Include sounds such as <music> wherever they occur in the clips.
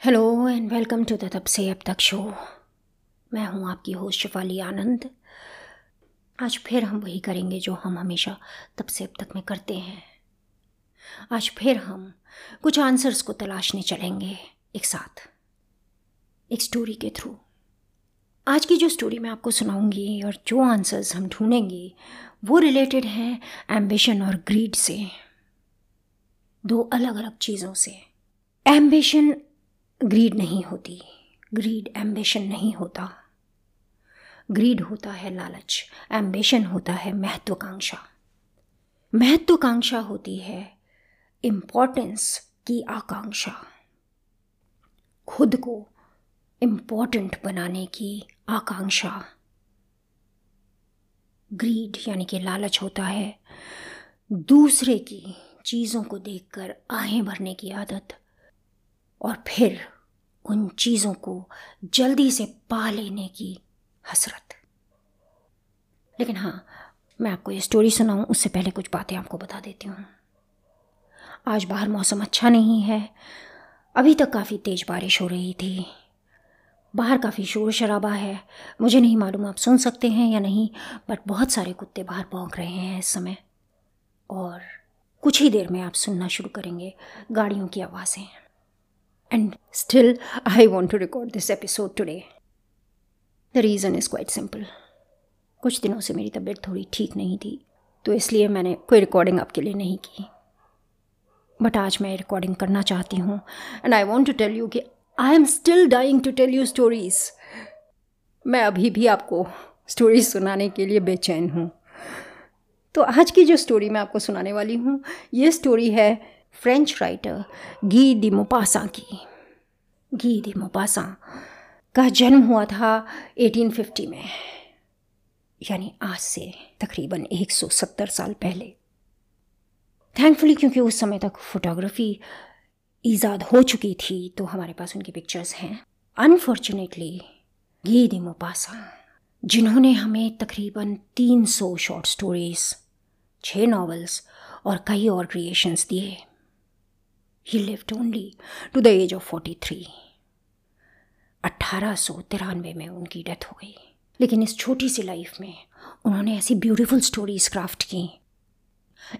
Hello and welcome to the तब से अब तक शो मैं हूँ आपकी होस्ट शिफाली आनंद। आज फिर हम वही करेंगे जो हम हमेशा तब से अब तक में करते हैं। आज फिर हम कुछ आंसर्स को तलाशने चलेंगे एक साथ, एक स्टोरी के थ्रू आज की जो स्टोरी मैं आपको सुनाऊँगी और जो आंसर्स हम ढूंढेंगे, वो रिलेटेड हैं एम्बिशन और ग्रीड से। दो अलग अलग चीज़ों से। एम्बिशन ग्रीड नहीं होती। ग्रीड एम्बिशन नहीं होता। ग्रीड होता है लालच एम्बिशन होता है महत्वाकांक्षा। महत्वाकांक्षा होती है इम्पोर्टेंस की आकांक्षा। खुद को इम्पोर्टेंट बनाने की आकांक्षा। ग्रीड यानी कि लालच होता है दूसरे की चीज़ों को देखकर आहें भरने की आदत। और फिर उन चीज़ों को जल्दी से पा लेने की हसरत। लेकिन हाँ मैं आपको ये स्टोरी सुनाऊँ, उससे पहले कुछ बातें आपको बता देती हूँ। आज बाहर मौसम अच्छा नहीं है। अभी तक काफ़ी तेज़ बारिश हो रही थी। बाहर काफ़ी शोर शराबा है। मुझे नहीं मालूम आप सुन सकते हैं या नहीं बट बहुत सारे कुत्ते बाहर भौंक रहे हैं इस समय। और कुछ ही देर में आप सुनना शुरू करेंगे गाड़ियों की आवाज़ें। And still I want to record this episode today the reason is quite simple कुछ दिनों से मेरी तबीयत थोड़ी ठीक नहीं थी तो इसलिए मैंने कोई रिकॉर्डिंग आपके लिए नहीं की। बट आज मैं रिकॉर्डिंग करना चाहती हूँ and I want to tell you कि I am still dying to tell you stories मैं अभी भी आपको स्टोरीज सुनाने के लिए बेचैन हूँ। तो आज की जो स्टोरी मैं आपको सुनाने वाली हूँ, ये स्टोरी है French writer Guy de Maupassant की। गी डी मोपासा का जन्म हुआ था 1850 में, यानी आज से तकरीबन 170 साल पहले। थैंकफुली क्योंकि उस समय तक फोटोग्राफी ईजाद हो चुकी थी तो हमारे पास उनकी पिक्चर्स हैं। अनफॉर्चुनेटली गी दी मोपासा जिन्होंने हमें तकरीबन 300 शॉर्ट स्टोरीज छः नॉवेल्स और कई और क्रिएशंस दिए he lived only to the age of 43 अट्ठारह सौ तिरानवे में उनकी डेथ हो गई। लेकिन इस छोटी सी लाइफ में उन्होंने ऐसी ब्यूटीफुल स्टोरीज क्राफ्ट की।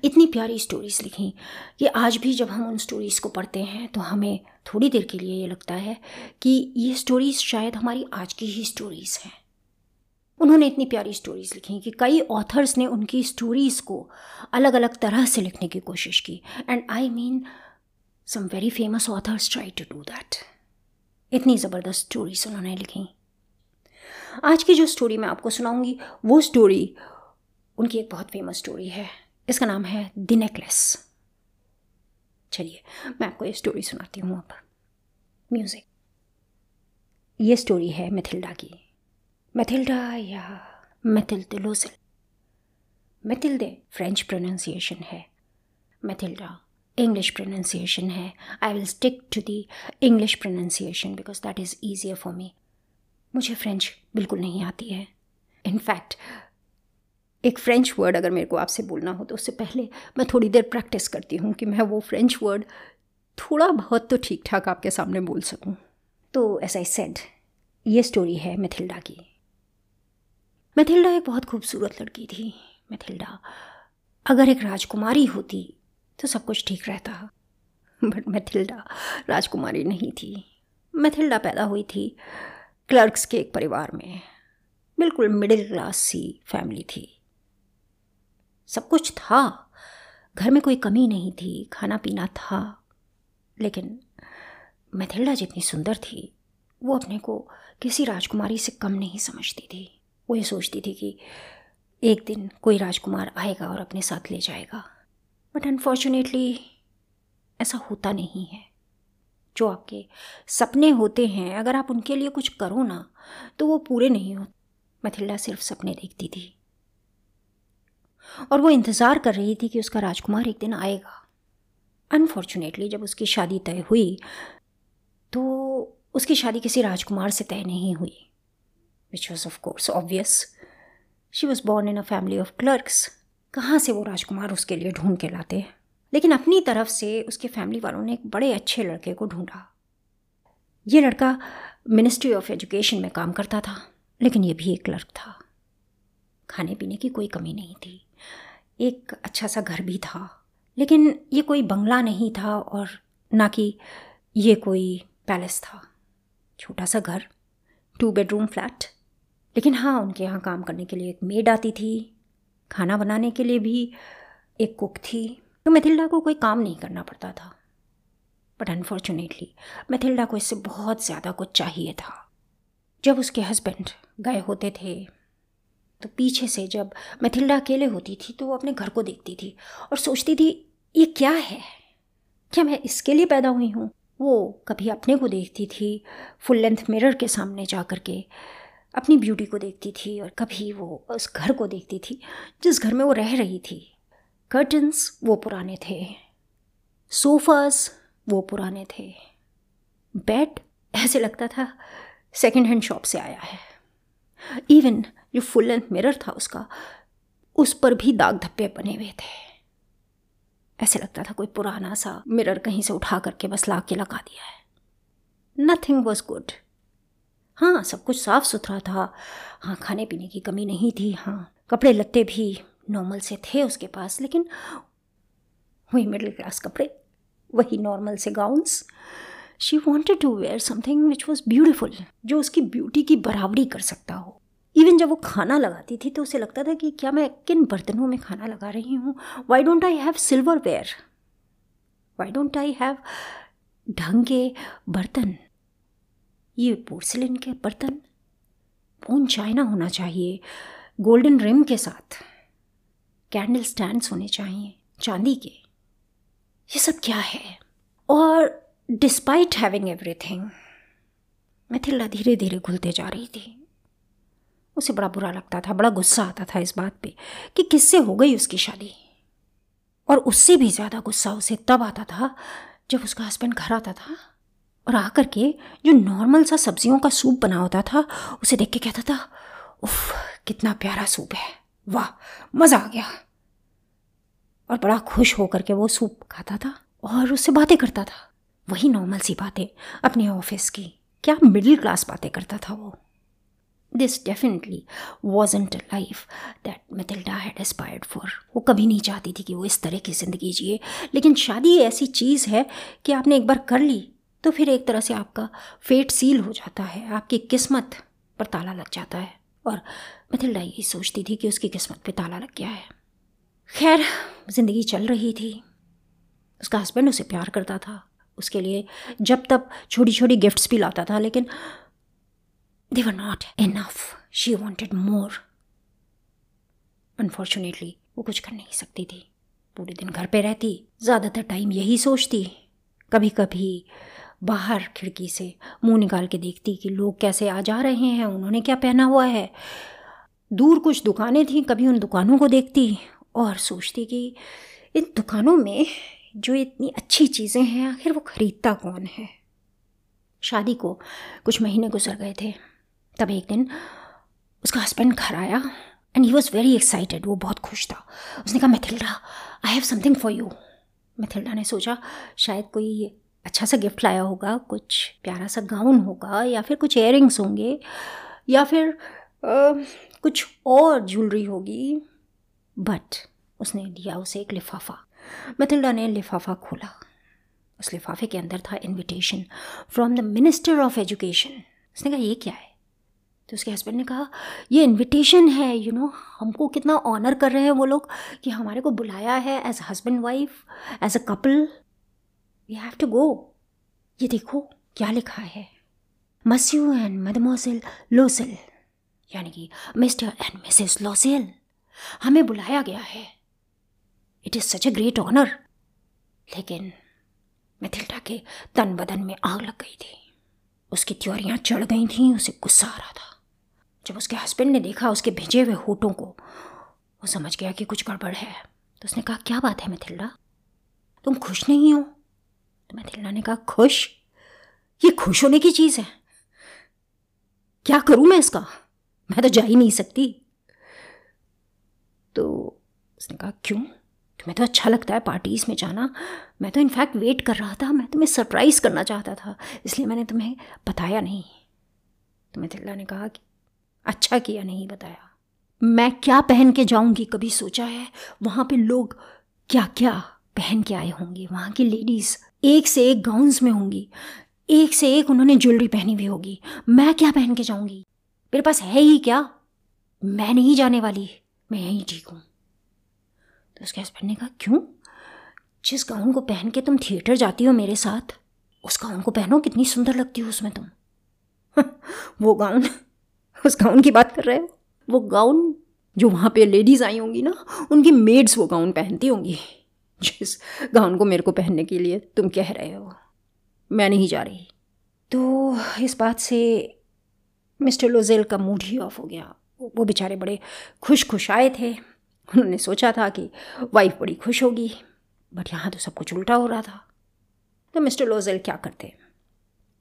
इतनी प्यारी स्टोरीज़ लिखी कि आज भी जब हम उन स्टोरीज़ को पढ़ते हैं तो हमें थोड़ी देर के लिए ये लगता है कि ये स्टोरीज़ शायद हमारी आज की ही स्टोरीज़ हैं। उन्होंने इतनी प्यारी स्टोरीज़ लिखी कि कई ऑथर्स ने उनकी स्टोरीज़ को अलग अलग तरह से लिखने की कोशिश की। And I mean some very famous authors try to do that इतनी ज़बरदस्त स्टोरीज उन्होंने लिखी। आज की जो स्टोरी मैं आपको सुनाऊँगी, वो स्टोरी उनकी एक बहुत फ़ेमस स्टोरी है। इसका नाम है द नेकलेस चलिए, मैं आपको ये स्टोरी सुनाती हूँ अब। म्यूज़िक ये स्टोरी है मिथिल्डा की। मैथिल्डा या मैथिल्डे फ्रेंच प्रोनाउंसिएशन है। मैथिल्डा। इंग्लिश प्रोनाउंसिएशन है I will stick to the English pronunciation because that is easier for me मुझे फ्रेंच बिल्कुल नहीं आती है। इनफैक्ट एक फ़्रेंच वर्ड अगर मेरे को आपसे बोलना हो तो उससे पहले मैं थोड़ी देर प्रैक्टिस करती हूँ कि मैं वो फ्रेंच वर्ड थोड़ा बहुत तो ठीक ठाक आपके सामने बोल सकूँ। तो एस आई सेड ये स्टोरी है मैथिल्डा की। मैथिल्डा एक बहुत खूबसूरत लड़की थी। मैथिल्डा अगर एक राजकुमारी होती तो सब कुछ ठीक रहता। बट मैथिल्डा राजकुमारी नहीं थी। मैथिल्डा पैदा हुई थी क्लर्क्स के एक परिवार में। बिल्कुल मिडिल क्लास सी फैमिली थी। सब कुछ था। घर में कोई कमी नहीं थी। खाना पीना था। लेकिन मैथिल्डा जितनी सुंदर थी, वो अपने को किसी राजकुमारी से कम नहीं समझती थी। वो ये सोचती थी कि एक दिन कोई राजकुमार आएगा और अपने साथ ले जाएगा। बट अनफॉर्चुनेटली ऐसा होता नहीं है। जो आपके सपने होते हैं, अगर आप उनके लिए कुछ करो ना तो वो पूरे नहीं होते। मैथिल्डा सिर्फ़ सपने देखती थी। और वो इंतज़ार कर रही थी कि उसका राजकुमार एक दिन आएगा। अनफॉर्चुनेटली जब उसकी शादी तय हुई तो उसकी शादी किसी राजकुमार से तय नहीं हुई। Which was of course obvious she was born in a family of clerks कहाँ से वो राजकुमार उसके लिए ढूंढ के लाते लेकिन अपनी तरफ़ से उसके फैमिली वालों ने एक बड़े अच्छे लड़के को ढूंढा। ये लड़का मिनिस्ट्री ऑफ़ एजुकेशन में काम करता था, लेकिन ये भी एक क्लर्क था। खाने पीने की कोई कमी नहीं थी। एक अच्छा सा घर भी था, लेकिन ये कोई बंगला नहीं था और ना कि ये कोई पैलेस था। छोटा सा घर टू बेडरूम फ्लैट लेकिन हाँ उनके यहाँ काम करने के लिए एक मेड आती थी। खाना बनाने के लिए भी एक कुक थी। तो मैथिल्डा को कोई काम नहीं करना पड़ता था। बट अनफॉर्चुनेटली मैथिल्डा को इससे बहुत ज़्यादा कुछ चाहिए था। जब उसके हस्बैंड गए होते थे तो पीछे से जब मैथिल्डा अकेले होती थी तो वो अपने घर को देखती थी और सोचती थी, ये क्या है? क्या मैं इसके लिए पैदा हुई हूँ? वो कभी अपने को देखती थी फुल लेंथ मिरर के सामने जा कर के। अपनी ब्यूटी को देखती थी और कभी वो उस घर को देखती थी, जिस घर में वो रह रही थी। कर्टन्स वो पुराने थे। सोफ़ास वो पुराने थे। बेड ऐसे लगता था सेकेंड हैंड शॉप से आया है। इवन जो फुल लेंथ मिरर था उसका, उस पर भी दाग धब्बे बने हुए थे। ऐसे लगता था कोई पुराना सा मिरर कहीं से उठा करके बस ला के लगा दिया है। नथिंग वॉज़ गुड हाँ सब कुछ साफ़ सुथरा था। हाँ खाने पीने की कमी नहीं थी हाँ। कपड़े लत्ते भी नॉर्मल से थे उसके पास, लेकिन वही मिडिल क्लास कपड़े, वही नॉर्मल से gowns she wanted to wear something which was beautiful जो उसकी ब्यूटी की बराबरी कर सकता हो। इवन जब वो खाना लगाती थी तो उसे लगता था कि क्या मैं किन बर्तनों में खाना लगा रही हूँ? Why don't I have silverware why don't I have ढंग के बर्तन? ये पोर्सिलिन के बर्तन? फ़ोन चाइना होना चाहिए गोल्डन रिम के साथ। कैंडल स्टैंड्स होने चाहिए, चांदी के। ये सब क्या है? और डिस्पाइट हैविंग एवरीथिंग मिथिला धीरे धीरे घुलते जा रही थी। उसे बड़ा बुरा लगता था, बड़ा गुस्सा आता था इस बात पे कि किससे हो गई उसकी शादी। और उससे भी ज़्यादा गुस्सा उसे तब आता था जब उसका हस्बैंड घर आता था। और आकर के जो नॉर्मल सा सब्जियों का सूप बना होता था, उसे देख के कहता था, उफ, कितना प्यारा सूप है। वाह, मज़ा आ गया। और बड़ा खुश होकर के वो सूप खाता था और उससे बातें करता था। वही नॉर्मल सी बातें अपने ऑफ़िस की, क्या मिडिल क्लास बातें करता था वो। This definitely wasn't life that Mathilda had aspired for वो कभी नहीं चाहती थी कि वो इस तरह की ज़िंदगी जिए। लेकिन शादी ऐसी चीज़ है कि आपने एक बार कर ली तो फिर एक तरह से आपका फेट सील हो जाता है, आपकी किस्मत पर ताला लग जाता है। और मिथिल्डा यही सोचती थी कि उसकी किस्मत पे ताला लग गया है। खैर, ज़िंदगी चल रही थी। उसका हस्बैंड उसे प्यार करता था। उसके लिए जब तब छोटी छोटी गिफ्ट्स भी लाता था, लेकिन they were not enough she wanted more unfortunately वो कुछ कर नहीं सकती थी। पूरे दिन घर पे रहती, ज़्यादातर टाइम यही सोचती। कभी कभी बाहर खिड़की से मुँह निकाल के देखती कि लोग कैसे आ जा रहे हैं, उन्होंने क्या पहना हुआ है। दूर कुछ दुकानें थीं, कभी उन दुकानों को देखती और सोचती कि इन दुकानों में जो इतनी अच्छी चीज़ें हैं, आखिर वो ख़रीदता कौन है? शादी को कुछ महीने गुजर गए थे। तब एक दिन उसका हस्बैंड घर आया and he was very excited वो बहुत खुश था। उसने कहा, Mathilda I have something for you Mathilda ने सोचा, शायद कोई अच्छा सा गिफ्ट लाया होगा कुछ प्यारा सा गाउन होगा या फिर कुछ इयर होंगे या फिर आ, कुछ और ज्वेलरी होगी। बट उसने दिया उसे एक लिफाफा। मथिल्डा ने लिफाफा खोला। उस लिफाफे के अंदर था invitation from the minister of education उसने कहा ये क्या है? तो उसके हस्बैंड ने कहा ये इनविटेशन है यू you नो know, हमको कितना ऑनर कर रहे हैं वो लोग कि हमारे को बुलाया है as husband wife as a couple we have to go ये देखो, क्या लिखा है? मस्यू एंड मदमोसिल लोसिल यानी कि मिस्टर एंड मिसेस लोसिल हमें बुलाया गया है। It is such a great honour लेकिन मिथिल्डा के तन बदन में आग लग गई थी। उसकी त्योरियाँ चढ़ गई थीं, उसे गुस्सा आ रहा था। जब उसके हस्बैंड ने देखा उसके भेजे हुए होठों को, वो समझ गया कि कुछ गड़बड़ है। तो उसने कहा, क्या बात है मिथिल्डा तुम खुश नहीं हो? तो मिथिल्डा ने कहा खुश? ये खुश होने की चीज़ है। क्या करूँ मैं इसका? मैं तो जा ही नहीं सकती। तो उसने कहा, क्यों? तुम्हें तो अच्छा लगता है पार्टीज़ में जाना। मैं तो इनफैक्ट वेट कर रहा था। मैं तुम्हें सरप्राइज़ करना चाहता था। इसलिए मैंने तुम्हें बताया नहीं। तो मैथिल्डा ने कहा कि अच्छा किया नहीं बताया। मैं क्या पहन के जाऊँगी? कभी सोचा है वहाँ पे लोग क्या क्या पहन के आए होंगे? वहाँ की लेडीज़ एक से एक गाउन्स में होंगी। एक से एक उन्होंने ज्वेलरी पहनी हुई होगी। मैं क्या पहन के जाऊँगी? मेरे पास है ही क्या? मैं नहीं जाने वाली। मैं यहीं ठीक हूँ। तो उसके हस्बैंड ने कहा, क्यों? जिस गाउन को पहन के तुम थिएटर जाती हो मेरे साथ, उस गाउन को पहनो, कितनी सुंदर लगती हो उसमें तुम। <laughs> वो गाउन उस गाउन की बात कर रहे हो? वो गाउन जो वहाँ पे लेडीज़ आई होंगी ना, उनकी मेड्स वो गाउन पहनती होंगी। जिस गाउन को मेरे को पहनने के लिए तुम कह रहे हो। मैं नहीं जा रही। तो इस बात से मिस्टर लोजेल का मूड ही ऑफ़ हो गया। वो बेचारे बड़े खुश खुश आए थे। उन्होंने सोचा था कि वाइफ बड़ी खुश होगी बट यहाँ तो सब कुछ उल्टा हो रहा था। तो मिस्टर लोजेल क्या करते?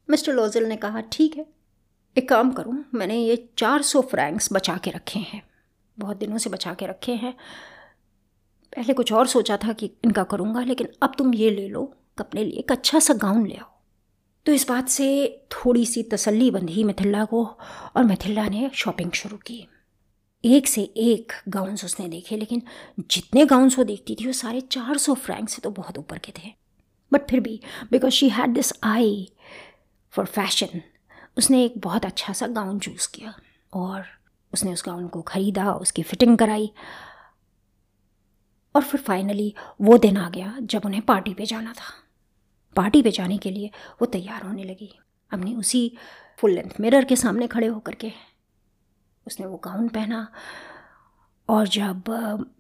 मिस्टर लोजेल ने कहा, ठीक है, एक काम करूँ, मैंने ये चार सौ फ्रैंक्स बचा के रखे हैं। बहुत दिनों से बचा के रखे हैं। पहले कुछ और सोचा था कि इनका करूँगा, लेकिन अब तुम ये ले लो, अपने लिए एक अच्छा सा गाउन ले आओ। तो इस बात से थोड़ी सी तसल्ली बंधी मिथिल्ला को, और मिथिल्ला ने शॉपिंग शुरू की। एक से एक गाउन्स उसने देखे, लेकिन जितने गाउन्स वो देखती थी, वो सारे चार सौ फ्रैंक से तो बहुत ऊपर के थे। बट फिर भी because she had this eye for fashion उसने एक बहुत अच्छा सा गाउन चूज़ किया, और उसने उस गाउन को ख़रीदा, उसकी फ़िटिंग कराई और फिर फाइनली वो दिन आ गया जब उन्हें पार्टी पे जाना था। पार्टी पे जाने के लिए वो तैयार होने लगी। अपनी उसी फुल लेंथ मिरर के सामने खड़े होकर के उसने वो गाउन पहना और जब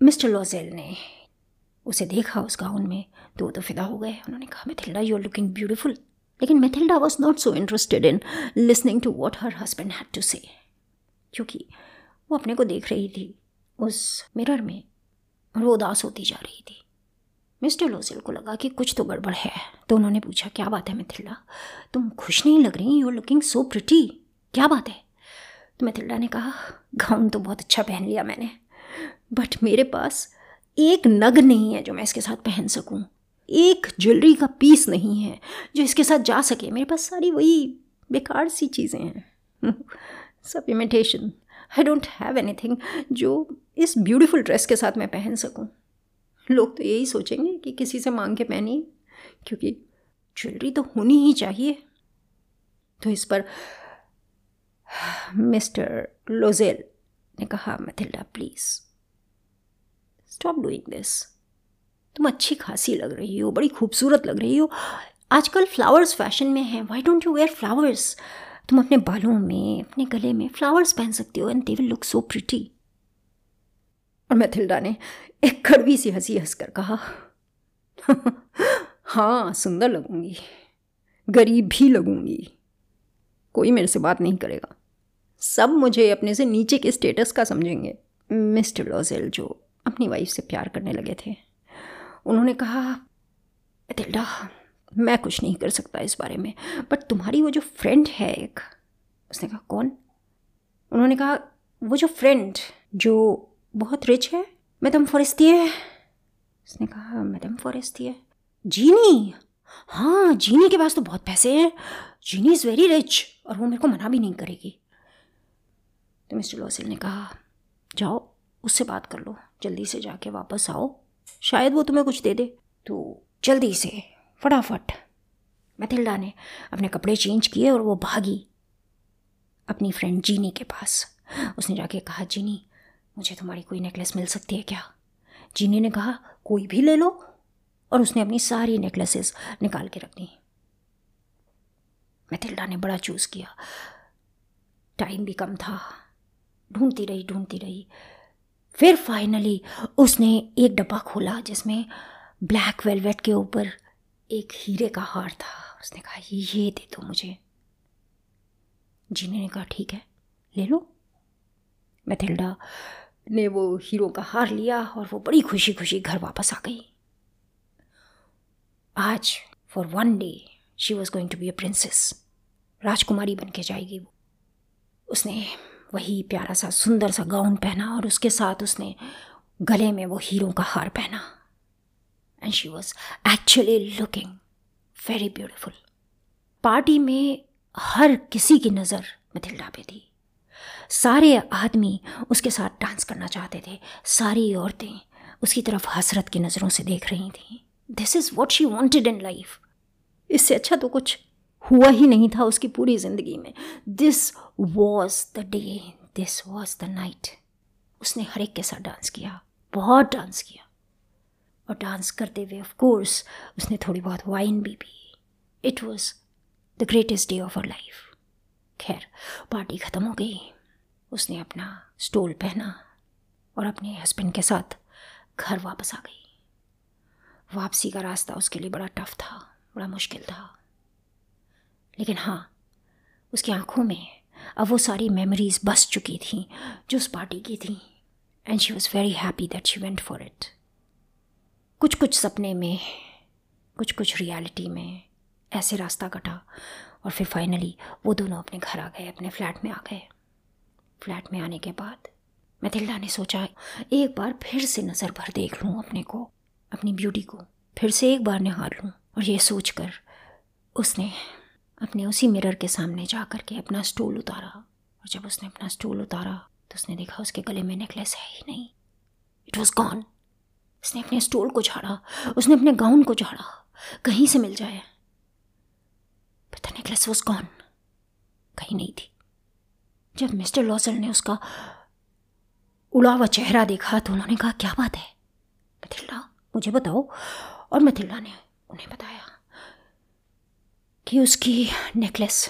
मिस्टर लोजेल ने उसे देखा उस गाउन में तो वो तो फिदा हो गए। उन्होंने कहा, Mathilda you are looking beautiful लेकिन Mathilda was not so interested in listening to what her husband had to say क्योंकि वो अपने को देख रही थी उस मिरर में वो उदास होती जा रही थी। मिस्टर लोसिल को लगा कि कुछ तो गड़बड़ है तो उन्होंने पूछा, क्या बात है मिथिल्डा तुम खुश नहीं लग रही? यू लुकिंग सो प्रिटी क्या बात है? तो मिथिल्डा ने कहा गाउन तो बहुत अच्छा पहन लिया मैंने बट मेरे पास एक नग नहीं है जो मैं इसके साथ पहन सकूँ। एक ज्वेलरी का पीस नहीं है जो इसके साथ जा सके। मेरे पास सारी वही बेकार सी चीज़ें हैं। <laughs> सब imitation I don't have anything जो इस ब्यूटीफुल ड्रेस के साथ मैं पहन सकूँ। लोग तो यही सोचेंगे कि किसी से मांग के पहनी, क्योंकि ज्वेलरी तो होनी ही चाहिए। तो इस पर मिस्टर लोजेल ने कहा, Mathilda please stop doing this तुम अच्छी खासी लग रही हो, बड़ी खूबसूरत लग रही हो। आजकल फ्लावर्स फ़ैशन में हैं। Why don't you wear flowers तुम अपने बालों में, अपने गले में फ्लावर्स पहन सकती हो and they will look so pretty और मैथिल्डा ने एक कड़वी सी हँसी हंसकर कहा <laughs> हाँ सुंदर लगूँगी। गरीब भी लगूँगी। कोई मेरे से बात नहीं करेगा। सब मुझे अपने से नीचे के स्टेटस का समझेंगे। मिस्टर लॉजेल, जो अपनी वाइफ से प्यार करने लगे थे। उन्होंने कहा मैथिल्डा मैं कुछ नहीं कर सकता इस बारे में। बट तुम्हारी वो जो फ्रेंड है एक, उसने कहा, कौन? उन्होंने कहा, वो जो फ्रेंड जो बहुत रिच है मैडम फॉरेस्टियर उसने कहा मैडम फॉरेस्टियर जीनी हाँ जीनी के पास तो बहुत पैसे हैं। जीनी इज़ वेरी रिच और वो मेरे को मना भी नहीं करेगी। तो मिस्टर लॉसिल ने कहा, जाओ, उससे बात कर लो। जल्दी से जाके वापस आओ। शायद वो तुम्हें कुछ दे दे। तो जल्दी से फटाफट। मैथिल्डा ने अपने कपड़े चेंज किए और वो भागी अपनी फ्रेंड जीनी के पास। उसने जाके कहा, जीनी, मुझे तुम्हारी कोई नेकलेस मिल सकती है क्या? जीनी ने कहा, कोई भी ले लो। और उसने अपनी सारी नेकलेसेस निकाल के रख दी। मैथिल्डा ने बड़ा चूज़ किया। टाइम भी कम था। ढूंढती रही ढूंढती रही। फिर फाइनली उसने एक डब्बा खोला जिसमें ब्लैक वेलवेट के ऊपर एक हीरे का हार था। उसने कहा, ये दे दो मुझे। जीने ने कहा, ठीक है, ले लो। मैथिल्डा ने वो हीरो का हार लिया और वो बड़ी खुशी खुशी घर वापस आ गई। आज for one day she was going to be a princess राजकुमारी बन के जाएगी वो। उसने वही प्यारा सा, सुंदर सा गाउन पहना और उसके साथ उसने गले में वो हीरो का हार पहना। And she was actually looking very beautiful party में हर किसी की नज़र मथिल्डा पे थी। सारे आदमी उसके साथ डांस करना चाहते थे। सारी औरतें उसकी तरफ़ हसरत की नज़रों से देख रही थी। This is what she wanted in life इससे अच्छा तो कुछ हुआ ही नहीं था उसकी पूरी ज़िंदगी में। This was the day this was the night उसने हर एक के साथ डांस किया, बहुत डांस किया। और डांस करते हुए ऑफ़ कोर्स उसने थोड़ी बहुत वाइन भी P. It was the greatest day of her life खैर पार्टी ख़त्म हो गई। उसने अपना स्टोल पहना और अपने हस्बैंड के साथ घर वापस आ गई। वापसी का रास्ता उसके लिए बड़ा टफ था, बड़ा मुश्किल था। लेकिन हाँ उसकी आँखों में अब वो सारी मेमोरीज बस चुकी थी, जो उस पार्टी की थी। And she was very happy that she went for it कुछ कुछ सपने में कुछ कुछ रियलिटी में ऐसे रास्ता कटा और फिर फाइनली वो दोनों अपने घर आ गए, अपने फ्लैट में आ गए। फ्लैट में आने के बाद मैथिल्डा ने सोचा, एक बार फिर से नज़र भर देख लूँ अपने को, अपनी ब्यूटी को, फिर से एक बार निहार लूँ। और ये सोच कर उसने अपने उसी मिरर के सामने जा कर के अपना स्टूल उतारा। और जब उसने अपना स्टूल उतारा तो उसने देखा उसके गले में नेकलेस है ही नहीं। इट वॉज़ गॉन उसने अपने स्टूल को झाड़ा, उसने अपने गाउन को झाड़ा, कहीं से मिल जाए। पता नेकलेस वॉज़ गॉन। कहीं नहीं थी। जब मिस्टर लॉसल ने उसका उड़ा हुआ चेहरा देखा तो उन्होंने कहा, क्या बात है? मिथिल्ला मुझे बताओ। और मिथिल्ला ने उन्हें बताया कि उसकी नेकलेस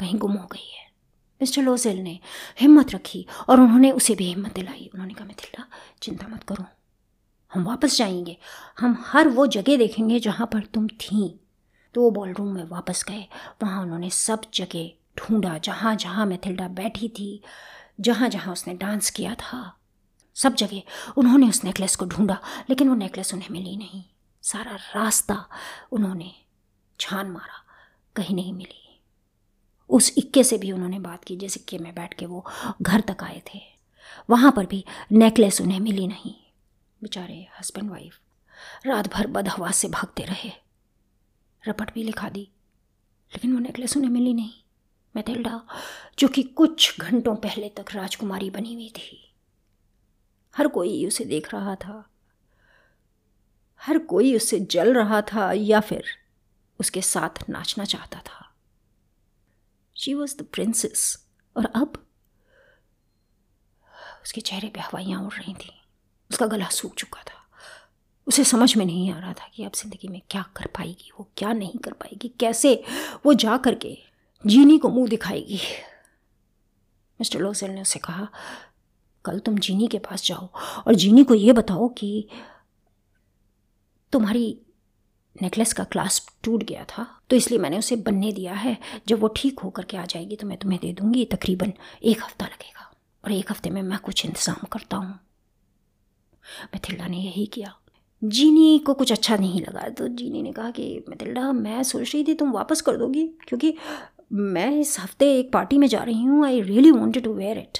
कहीं गुम हो गई है। मिस्टर लोजेल ने हिम्मत रखी और उन्होंने उसे भी हिम्मत दिलाई। उन्होंने कहा मिथिल्ला चिंता मत करो। हम वापस जाएँगे। हम हर वो जगह देखेंगे जहाँ पर तुम थी। तो वो बॉल रूम में वापस गए। वहाँ उन्होंने सब जगह ढूंढा। जहाँ जहाँ मैथिल्डा बैठी थी, जहाँ जहाँ उसने डांस किया था, सब जगह उन्होंने उस नेकलेस को ढूंढा। लेकिन वो नेकलेस उन्हें मिली नहीं। सारा रास्ता उन्होंने छान मारा। कहीं नहीं मिली। उस इक्के से भी उन्होंने बात की। जिस इक्के में बैठ के वो घर तक आए थे। वहाँ पर भी नेकलेस उन्हें मिली नहीं। बेचारे हस्बैंड वाइफ रात भर बदहवास से भागते रहे। रपट भी लिखा दी, लेकिन वो नेकलेस उन्हें मिली नहीं। मैथिल्डा, जो कि कुछ घंटों पहले तक राजकुमारी बनी हुई थी, हर कोई उसे देख रहा था, हर कोई उससे जल रहा था या फिर उसके साथ नाचना चाहता था। शी वॉज़ द प्रिंसेस और अब उसके चेहरे पे हवाइयाँ उड़ रही थी। उसका गला सूख चुका था। उसे समझ में नहीं आ रहा था कि अब ज़िंदगी में क्या कर पाएगी, वो क्या नहीं कर पाएगी, कैसे वो जा कर के जीनी को मुँह दिखाएगी। मिस्टर लोसेल ने उसे कहा, कल तुम जीनी के पास जाओ और जीनी को ये बताओ कि तुम्हारी नेकलेस का क्लास टूट गया था तो इसलिए मैंने उसे बनने दिया है। जब वो ठीक होकर के आ जाएगी तो मैं तुम्हें दे दूँगी, तकरीबन एक हफ़्ता लगेगा और एक हफ़्ते में मैं कुछ इंतज़ाम करता हूँ। मिथिल्डा ने यही किया। जीनी को कुछ अच्छा नहीं लगा। तो जीनी ने कहा कि मिथिल्डा मैं सोच रही थी तुम वापस कर दोगी, क्योंकि मैं इस हफ़्ते एक पार्टी में जा रही हूँ। I really wanted to wear it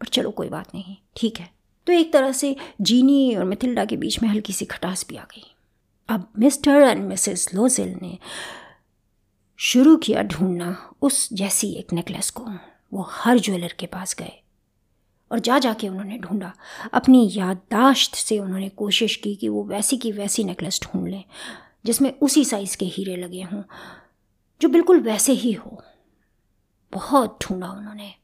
पर चलो, कोई बात नहीं। ठीक है। तो एक तरह से जीनी और मिथिल्डा के बीच में हल्की सी खटास भी आ गई। अब मिस्टर एंड मिसेस लोजिल ने शुरू किया ढूंढना उस जैसी एक नेकलेस को। वो हर ज्वेलर के पास गए। और जा जाके उन्होंने ढूंढा। अपनी याददाश्त से उन्होंने कोशिश की कि वो वैसी की वैसी नेकलेस ढूंढ लें, जिसमें उसी साइज़ के हीरे लगे हों, जो बिल्कुल वैसे ही हो। बहुत ढूंढा उन्होंने।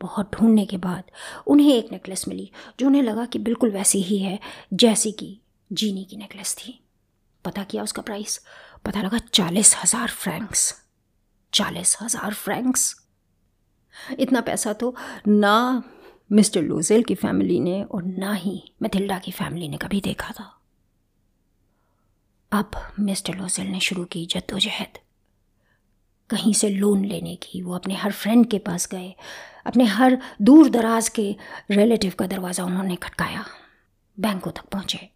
बहुत ढूँढने के बाद उन्हें एक नेकलेस मिली, जो उन्हें लगा कि बिल्कुल वैसी ही है, जैसी कि जीनी की नेकलेस थी। पता किया उसका प्राइस? पता लगा चालीस हज़ार फ्रैंक्स। चालीस हज़ार फ्रैंक्स। इतना पैसा तो ना मिस्टर लोजेल की फैमिली ने और ना ही मैथिल्डा की फैमिली ने कभी देखा था। अब मिस्टर लोजेल ने शुरू की जद्दोजहद। कहीं से लोन लेने की, वो अपने हर फ्रेंड के पास गए, अपने हर दूर दराज के रिलेटिव का दरवाज़ा उन्होंने खटकाया, बैंकों तक पहुँचे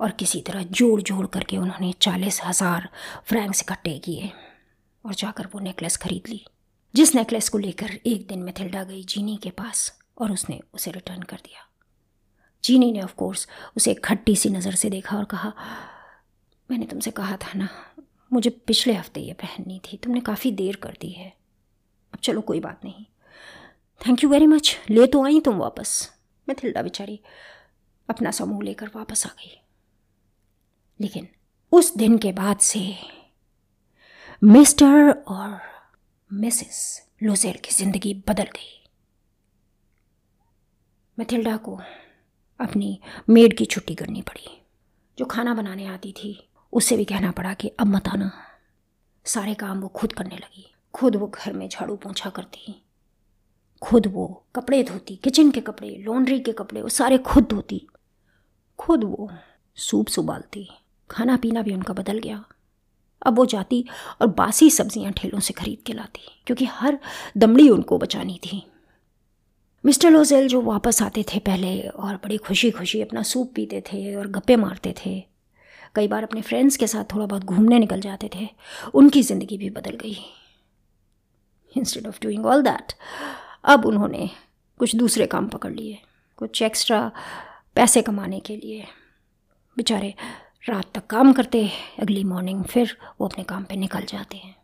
और किसी तरह जोड़ जोड़ करके उन्होंने चालीस हज़ार फ्रैंक्स इकट्ठे किए और जाकर वो नेकलेस खरीद ली, जिस नेकलेस को लेकर एक दिन मिथिल्डा गई जीनी के पास। और उसने उसे रिटर्न कर दिया। जीनी ने ऑफ़ कोर्स उसे खट्टी सी नज़र से देखा और कहा, मैंने तुमसे कहा था ना, मुझे पिछले हफ़्ते ये पहननी थी, तुमने काफ़ी देर कर दी है। अब चलो, कोई बात नहीं। थैंक यू वेरी मच ले तो आई तुम वापस मैं थिल्डा बेचारी अपना समूह लेकर वापस आ गई। लेकिन उस दिन के बाद से मिस्टर और मिसेस लोजेर की ज़िंदगी बदल गई। मैथिल्डा को अपनी मेड की छुट्टी करनी पड़ी। जो खाना बनाने आती थी, उससे भी कहना पड़ा कि अब मत आना। सारे काम वो खुद करने लगी। खुद वो घर में झाड़ू पोछा करती। खुद वो कपड़े धोती, किचन के कपड़े, लॉन्ड्री के कपड़े, वो सारे खुद धोती। खुद वो सूप सुबालती। खाना पीना भी उनका बदल गया। अब वो जाती और बासी सब्ज़ियाँ ठेलों से खरीद के लाती, क्योंकि हर दमड़ी उनको बचानी थी। मिस्टर लोजेल जो वापस आते थे पहले और बड़ी खुशी खुशी अपना सूप पीते थे और गप्पे मारते थे, कई बार अपने फ्रेंड्स के साथ थोड़ा बहुत घूमने निकल जाते थे, उनकी ज़िंदगी भी बदल गई। Instead of doing all that अब उन्होंने कुछ दूसरे काम पकड़ लिए, कुछ एक्स्ट्रा पैसे कमाने के लिए। बेचारे रात तक काम करते, अगली मॉर्निंग फिर वो अपने काम पे निकल जाते हैं।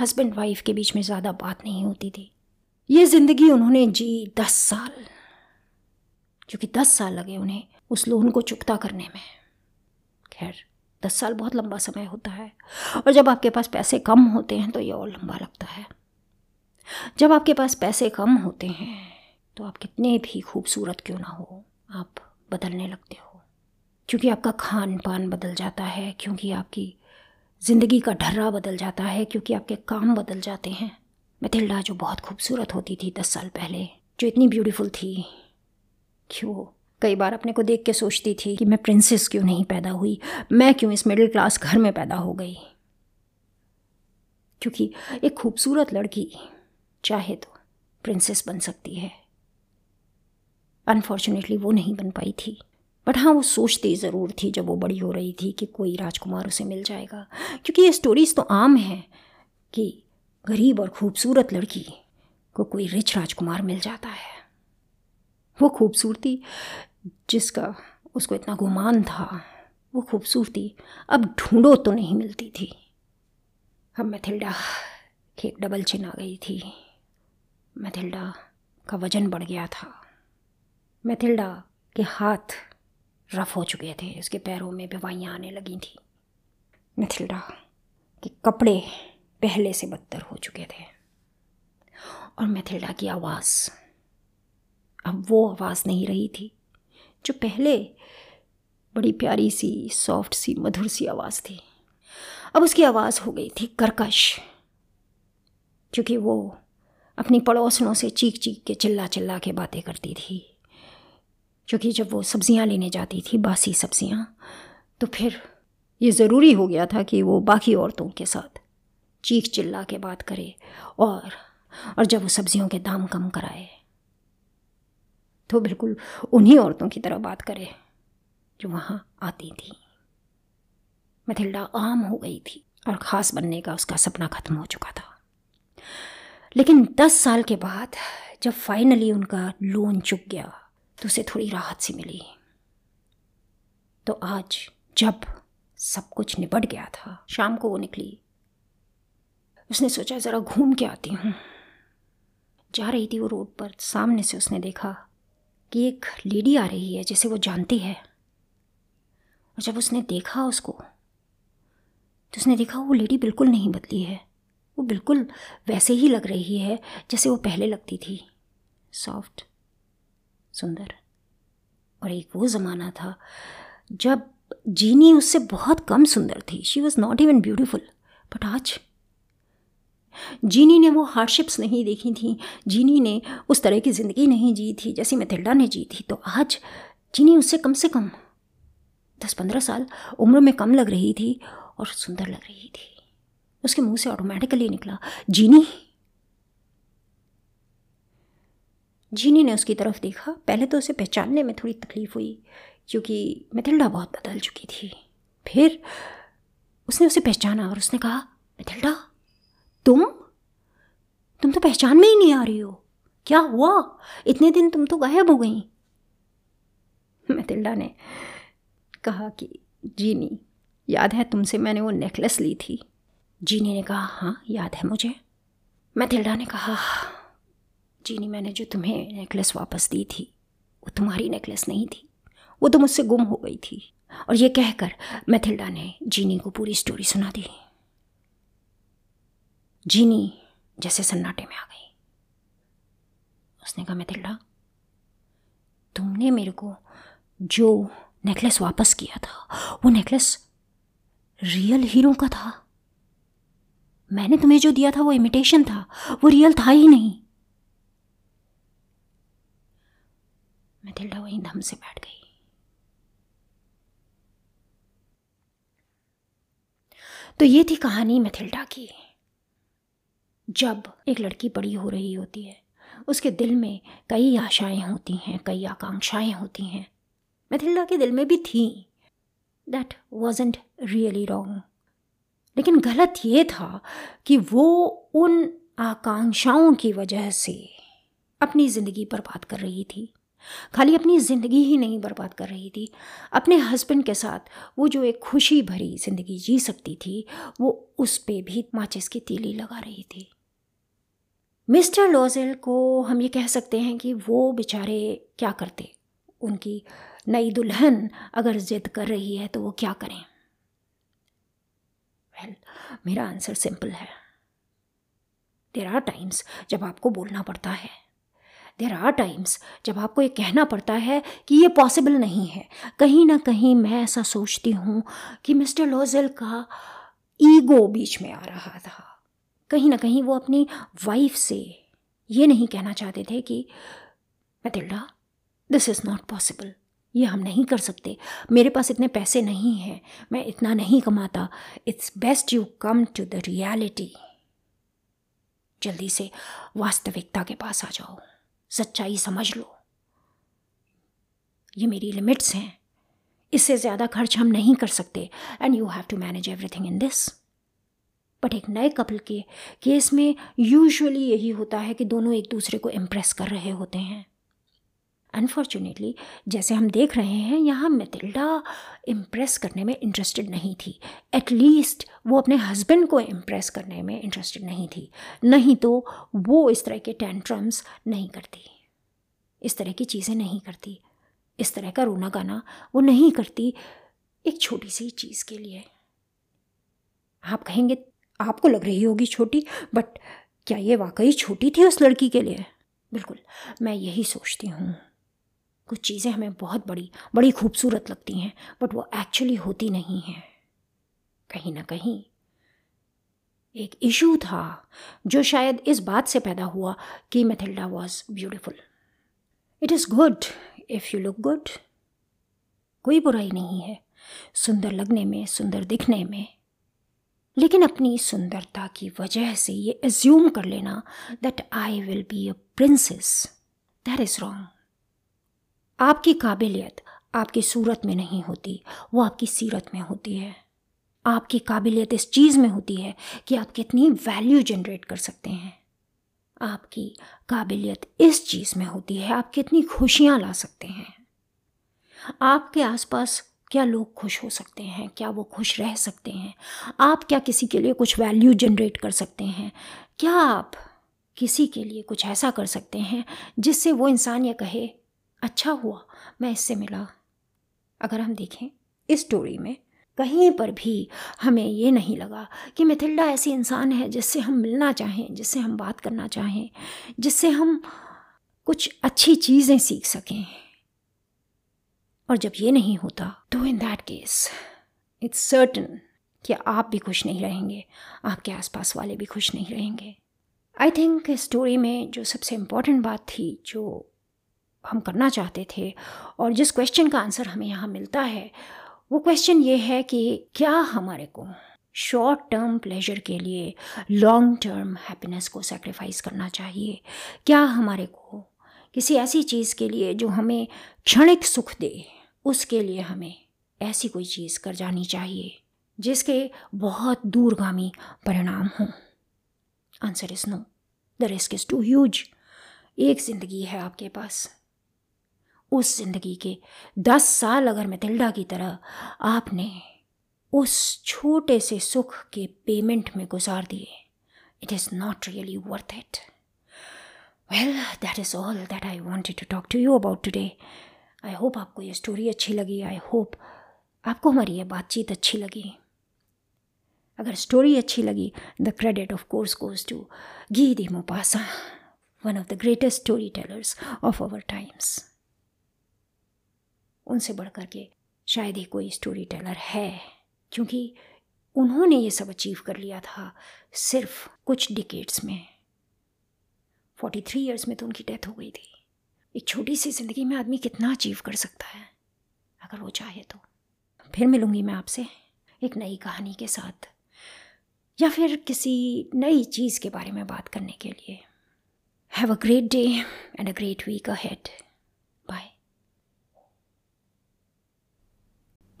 हस्बैंड वाइफ के बीच में ज़्यादा बात नहीं होती थी। ये ज़िंदगी उन्होंने जी दस साल, क्योंकि दस साल लगे उन्हें उस लोन को चुकता करने में। खैर, दस साल बहुत लंबा समय होता है, और जब आपके पास पैसे कम होते हैं तो ये और लंबा लगता है। जब आपके पास पैसे कम होते हैं तो आप कितने भी खूबसूरत क्यों ना हो, आप बदलने लगते हो। क्योंकि आपका खान पान बदल जाता है, क्योंकि आपकी ज़िंदगी का ढर्रा बदल जाता है, क्योंकि आपके काम बदल जाते हैं। मैथिल्डा, जो बहुत खूबसूरत होती थी दस साल पहले, जो इतनी ब्यूटीफुल थी क्यों कई बार अपने को देख के सोचती थी कि मैं प्रिंसेस क्यों नहीं पैदा हुई? मैं क्यों इस मिडिल क्लास घर में पैदा हो गई? क्योंकि एक खूबसूरत लड़की चाहे तो प्रिंसेस बन सकती है। अनफॉर्चुनेटली वो नहीं बन पाई थी। बट हाँ वो सोचती ज़रूर थी जब वो बड़ी हो रही थी कि कोई राजकुमार उसे मिल जाएगा। क्योंकि ये स्टोरीज तो आम हैं कि गरीब और खूबसूरत लड़की को कोई रिच राजकुमार मिल जाता है। वो खूबसूरती जिसका उसको इतना गुमान था, वो खूबसूरती अब ढूंढो तो नहीं मिलती थी। अब मैथिल्डा की एक डबल चिन आ गई थी। मैथिल्डा का वज़न बढ़ गया था। मैथिल्डा के हाथ रफ हो चुके थे, उसके पैरों में बीवाइयाँ आने लगी थी। मैथिल्डा के कपड़े पहले से बदतर हो चुके थे। और मैथिल्डा की आवाज़, अब वो आवाज़ नहीं रही थी, जो पहले बड़ी प्यारी सी, सॉफ्ट सी, मधुर सी आवाज़ थी। अब उसकी आवाज़ हो गई थी कर्कश, क्योंकि वो अपनी पड़ोसनों से चीख चीख के चिल्ला चिल्ला के बातें करती थी। क्योंकि जब वो सब्ज़ियाँ लेने जाती थी, बासी सब्ज़ियाँ तो फिर ये ज़रूरी हो गया था कि वो बाकी औरतों के साथ चीख चिल्ला के बात करे और और जब वो सब्ज़ियों के दाम कम कराए तो बिल्कुल उन्हीं औरतों की तरह बात करे जो वहाँ आती थी। मथिल्डा आम हो गई थी और ख़ास बनने का उसका सपना ख़त्म हो चुका था। लेकिन दस साल के बाद जब फाइनली उनका लोन चुक गया तो उसे थोड़ी राहत सी मिली। तो आज जब सब कुछ निपट गया था, शाम को वो निकली। उसने सोचा, ज़रा घूम के आती हूँ. जा रही थी वो रोड पर। सामने से उसने देखा कि एक लेडी आ रही है, जिसे वो जानती है। और जब उसने देखा उसको तो उसने देखा वो लेडी बिल्कुल नहीं बदली है। वो बिल्कुल वैसे ही लग रही है, जैसे वो पहले लगती थी। सॉफ्ट, सुंदर। और एक वो ज़माना था, जब जीनी उससे बहुत कम सुंदर थी। She was not even beautiful but आज जीनी ने वो हार्डशिप्स नहीं देखी थी। जीनी ने उस तरह की ज़िंदगी नहीं जी थी जैसी मैथिल्डा ने जी थी। तो आज जीनी उससे कम से कम दस पंद्रह साल उम्र में कम लग रही थी और सुंदर लग रही थी। उसके मुँह से ऑटोमेटिकली निकला, जीनी? जीनी ने उसकी तरफ़ देखा। पहले तो उसे पहचानने में थोड़ी तकलीफ़ हुई क्योंकि मैथिल्डा बहुत बदल चुकी थी। फिर उसने उसे पहचाना और उसने कहा, मैथिल्डा? तुम? तुम तो पहचान में ही नहीं आ रही हो। क्या हुआ? इतने दिन तुम तो गायब हो गई। मैथिल्डा ने कहा कि, जीनी, याद है तुमसे मैंने वो नेकलेस ली थी? जीनी ने कहा हाँ याद है मुझे। मैथिल्डा ने कहा, जीनी, मैंने जो तुम्हें नेकलेस वापस दी थी, वो तुम्हारी नेकलेस नहीं थी। वो तो मुझसे गुम हो गई थी। और ये कहकर मैथिल्डा ने जीनी को पूरी स्टोरी सुना दी। जीनी जैसे सन्नाटे में आ गई। उसने कहा मैथिल्डा तुमने मेरे को जो नेकलेस वापस किया था, वो नेकलेस रियल हीरो का था। मैंने तुम्हें जो दिया था वो इमिटेशन था, वो रियल था ही नहीं। मैथिल्डा वहीं धम से बैठ गई। तो ये थी कहानी मैथिल्डा की। जब एक लड़की बड़ी हो रही होती है, उसके दिल में कई आशाएँ होती हैं, कई आकांक्षाएँ होती हैं। मैथिल्डा के दिल में भी थी। दैट वॉजेंट रियली रॉन्ग लेकिन गलत ये था कि वो उन आकांक्षाओं की वजह से अपनी ज़िंदगी बर्बाद कर रही थी। खाली अपनी ज़िंदगी ही नहीं बर्बाद कर रही थी। अपने हस्बैंड के साथ वो जो एक खुशी भरी ज़िंदगी जी सकती थी, वो उस पर भी माचिस की तीली लगा रही थी। मिस्टर लॉजेल को हम ये कह सकते हैं कि वो बेचारे क्या करते? उनकी नई दुल्हन अगर ज़िद कर रही है तो वो क्या करें? वेल well, मेरा आंसर सिंपल है। देर आर टाइम्स जब आपको बोलना पड़ता है। देर आर टाइम्स जब आपको ये कहना पड़ता है कि ये पॉसिबल नहीं है। कहीं ना कहीं मैं ऐसा सोचती हूँ कि मिस्टर लॉजल का ईगो बीच में आ रहा था। कहीं ना कहीं वो अपनी वाइफ से ये नहीं कहना चाहते थे कि Mathilda this is not possible ये हम नहीं कर सकते. मेरे पास इतने पैसे नहीं हैं. मैं इतना नहीं कमाता. It's best you come to the reality जल्दी से वास्तविकता के पास आ जाओ. सच्चाई समझ लो. ये मेरी लिमिट्स हैं. इससे ज़्यादा खर्च हम नहीं कर सकते. And you have to manage everything in this but एक नए कपल के केस में यूजुअली यही होता है कि दोनों एक दूसरे को इम्प्रेस कर रहे होते हैं। अनफॉर्चुनेटली जैसे हम देख रहे हैं, यहाँ मेथिल्डा इम्प्रेस करने में इंटरेस्टेड नहीं थी। एटलीस्ट वो अपने हस्बैंड को इम्प्रेस करने में इंटरेस्टेड नहीं थी। नहीं तो वो इस तरह के टेंट्रम्स नहीं करती। इस तरह की चीज़ें नहीं करती। इस तरह का रोना गाना वो नहीं करती एक छोटी सी चीज़ के लिए। आप कहेंगे आपको लग रही होगी छोटी बट क्या ये वाकई छोटी थी उस लड़की के लिए? बिल्कुल, मैं यही सोचती हूँ। कुछ चीज़ें हमें बहुत बड़ी बड़ी खूबसूरत लगती हैं बट वो एक्चुअली होती नहीं हैं। कहीं ना कहीं एक इशू था, जो शायद इस बात से पैदा हुआ कि Mathilda was beautiful it is good if you look good कोई बुराई नहीं है, सुंदर लगने में, सुंदर दिखने में। लेकिन अपनी सुंदरता की वजह से ये एज्यूम कर लेना that I will be a princess that is wrong आपकी काबिलियत आपकी सूरत में नहीं होती, वो आपकी सीरत में होती है। आपकी काबिलियत इस चीज़ में होती है कि आप कितनी वैल्यू जनरेट कर सकते हैं। आपकी काबिलियत इस चीज़ में होती है, आप कितनी खुशियाँ ला सकते हैं। आपके आसपास क्या लोग खुश हो सकते हैं? क्या वो खुश रह सकते हैं? आप क्या किसी के लिए कुछ वैल्यू जनरेट कर सकते हैं? क्या आप किसी के लिए कुछ ऐसा कर सकते हैं जिससे वो इंसान ये कहे अच्छा हुआ, मैं इससे मिला। अगर हम देखें इस स्टोरी में, कहीं पर भी हमें ये नहीं लगा कि मिथिल्डा ऐसी इंसान है जिससे हम मिलना चाहें, जिससे हम बात करना चाहें, जिससे हम कुछ अच्छी चीज़ें सीख सकें। और जब ये नहीं होता तो in that case it's certain कि आप भी खुश नहीं रहेंगे, आपके आसपास वाले भी खुश नहीं रहेंगे। आई थिंक स्टोरी में जो सबसे इम्पोर्टेंट बात थी, जो हम करना चाहते थे, और जिस क्वेश्चन का आंसर हमें यहाँ मिलता है, वो क्वेश्चन ये है कि क्या हमारे को शॉर्ट टर्म प्लेजर के लिए लॉन्ग टर्म हैप्पीनेस को सेक्रीफाइस करना चाहिए? क्या हमारे को किसी ऐसी चीज़ के लिए जो हमें क्षणिक सुख दे? उसके लिए हमें ऐसी कोई चीज़ कर जानी चाहिए, जिसके बहुत दूरगामी परिणाम हों। Answer is no the risk is too huge एक ज़िंदगी है आपके पास। उस ज़िंदगी के दस साल अगर मैथिल्डा की तरह आपने उस छोटे से सुख के पेमेंट में गुजार दिए it is not really worth it well that is all that I wanted to talk to you about today I hope आपको ये स्टोरी अच्छी लगी। आई होप आपको हमारी ये बातचीत अच्छी लगी। अगर स्टोरी अच्छी लगी the credit of course goes to Guy de Maupassant one of the greatest story tellers of our times उनसे बढ़कर के शायद ही कोई स्टोरी टेलर है, क्योंकि उन्होंने ये सब अचीव कर लिया था सिर्फ़ कुछ डिकेट्स में। फोर्टी थ्री ईयर्स में तो उनकी डेथ हो गई थी। एक छोटी सी ज़िंदगी में आदमी कितना अचीव कर सकता है? अगर वो चाहे तो। फिर मिलूँगी मैं आपसे एक नई कहानी के साथ। या फिर किसी नई चीज़ के बारे में बात करने के लिए। Have a great day and a great week a ahead bye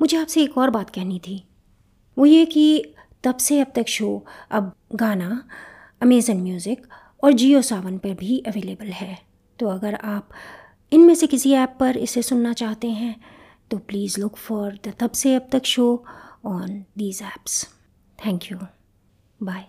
मुझे आपसे एक और बात कहनी थी। वो ये कि तब से अब तक शो अब गाना अमेज़न म्यूज़िक और जियो सावन पर भी अवेलेबल है। तो अगर आप इनमें से किसी ऐप पर इसे सुनना चाहते हैं तो प्लीज़ लुक फॉर द तब से अब तक show on these apps thank you bye